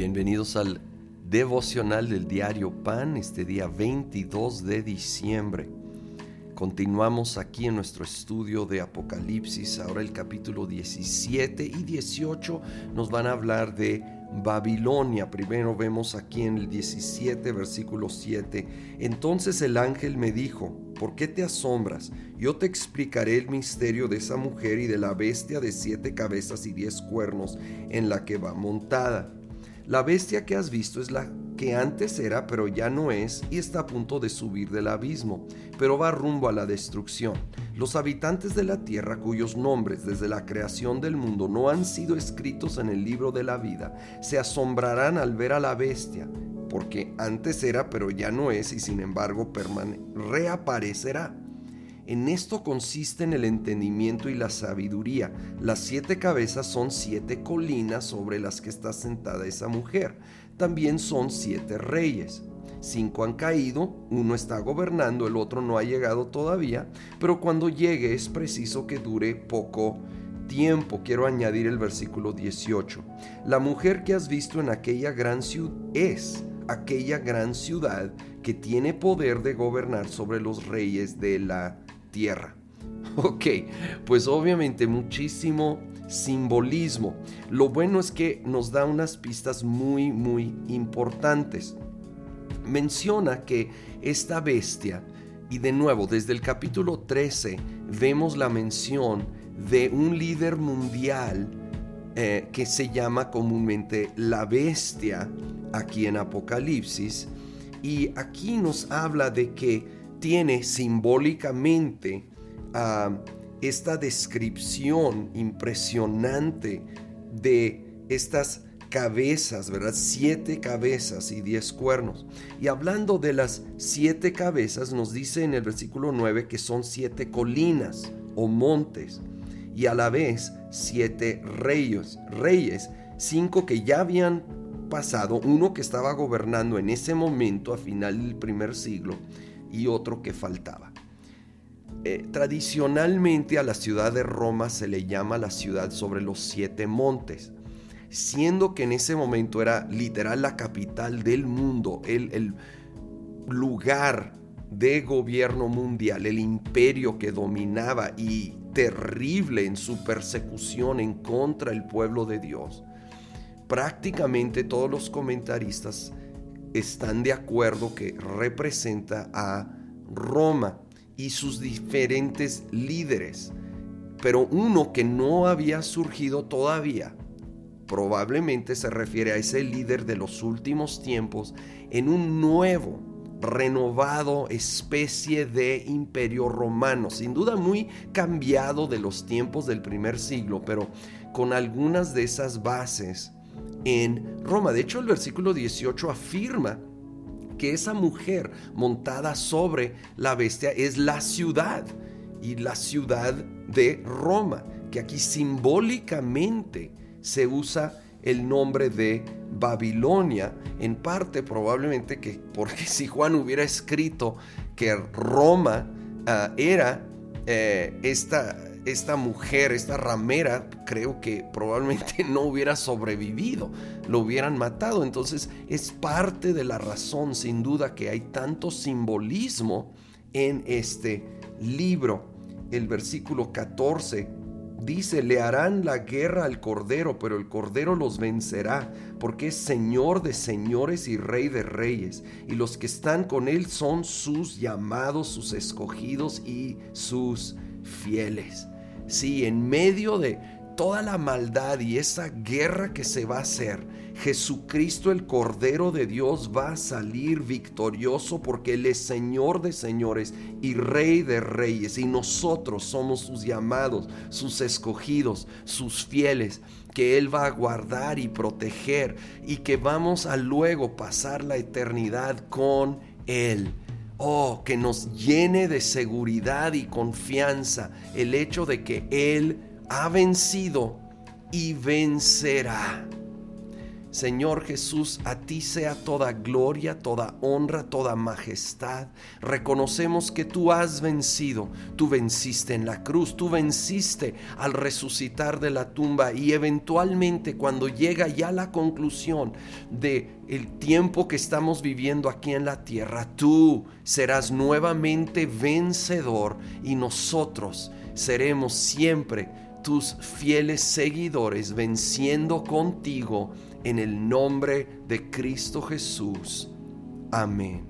Bienvenidos al devocional del diario Pan, este día 22 de diciembre. Continuamos aquí en nuestro estudio de Apocalipsis. Ahora el capítulo 17 y 18 nos van a hablar de Babilonia. Primero vemos aquí en el 17, versículo 7. Entonces el ángel me dijo, ¿por qué te asombras? Yo te explicaré el misterio de esa mujer y de la bestia de siete cabezas y diez cuernos en la que va montada la bestia que has visto es la que antes era, pero ya no es, y está a punto de subir del abismo, pero va rumbo a la destrucción. Los habitantes de la tierra cuyos nombres desde la creación del mundo no han sido escritos en el libro de la vida, se asombrarán al ver a la bestia, porque antes era, pero ya no es, y sin embargo reaparecerá. En esto consiste en el entendimiento y la sabiduría. Las siete cabezas son siete colinas sobre las que está sentada esa mujer. También son siete reyes. Cinco han caído, uno está gobernando, el otro no ha llegado todavía, pero cuando llegue es preciso que dure poco tiempo. Quiero añadir el versículo 18. La mujer que has visto en aquella gran ciudad es aquella gran ciudad que tiene poder de gobernar sobre los reyes de la tierra. Ok, pues obviamente muchísimo simbolismo. Lo bueno es que nos da unas pistas muy, muy importantes. Menciona que esta bestia, y de nuevo desde el capítulo 13 vemos la mención de un líder mundial eh, que se llama comúnmente la bestia aquí en Apocalipsis. Y aquí nos habla de que tiene simbólicamente ah, esta descripción impresionante de estas cabezas, ¿verdad? Siete cabezas y diez cuernos. Y hablando de las siete cabezas, nos dice en el versículo 9 que son siete colinas o montes y a la vez siete reyes, reyes, cinco que ya habían pasado, uno que estaba gobernando en ese momento a final del primer siglo y otro que faltaba. Eh, tradicionalmente a la ciudad de Roma se le llama la ciudad sobre los siete montes, siendo que en ese momento era literal la capital del mundo, el, el lugar de gobierno mundial, el imperio que dominaba y terrible en su persecución en contra del pueblo de Dios. Prácticamente todos los comentaristas están de acuerdo que representa a Roma y sus diferentes líderes, pero uno que no había surgido todavía. Probablemente se refiere a ese líder de los últimos tiempos en un nuevo, renovado especie de imperio romano, sin duda muy cambiado de los tiempos del primer siglo, pero con algunas de esas bases en Roma. De hecho, el versículo 18 afirma que esa mujer montada sobre la bestia es la ciudad y la ciudad de Roma, que aquí simbólicamente se usa el nombre de Babilonia, en parte probablemente que porque si Juan hubiera escrito que Roma ah, era eh, esta esta mujer, esta ramera, creo que probablemente no hubiera sobrevivido, lo hubieran matado. Entonces es parte de la razón, sin duda, que hay tanto simbolismo en este libro. El versículo 14 dice, le harán la guerra al Cordero, pero el Cordero los vencerá, porque es Señor de señores y Rey de reyes, y los que están con él son sus llamados, sus escogidos y sus fieles. Sí, en medio de toda la maldad y esa guerra que se va a hacer, Jesucristo el Cordero de Dios va a salir victorioso porque Él es Señor de señores y Rey de reyes y nosotros somos sus llamados, sus escogidos, sus fieles, que Él va a guardar y proteger y que vamos a luego pasar la eternidad con Él. Oh, que nos llene de seguridad y confianza el hecho de que Él ha vencido y vencerá. Señor Jesús, a ti sea toda gloria, toda honra, toda majestad. Reconocemos que tú has vencido, tú venciste en la cruz, tú venciste al resucitar de la tumba y eventualmente cuando llega ya la conclusión de el tiempo que estamos viviendo aquí en la tierra, tú serás nuevamente vencedor y nosotros seremos siempre tus fieles seguidores venciendo contigo en el nombre de Cristo Jesús. Amén.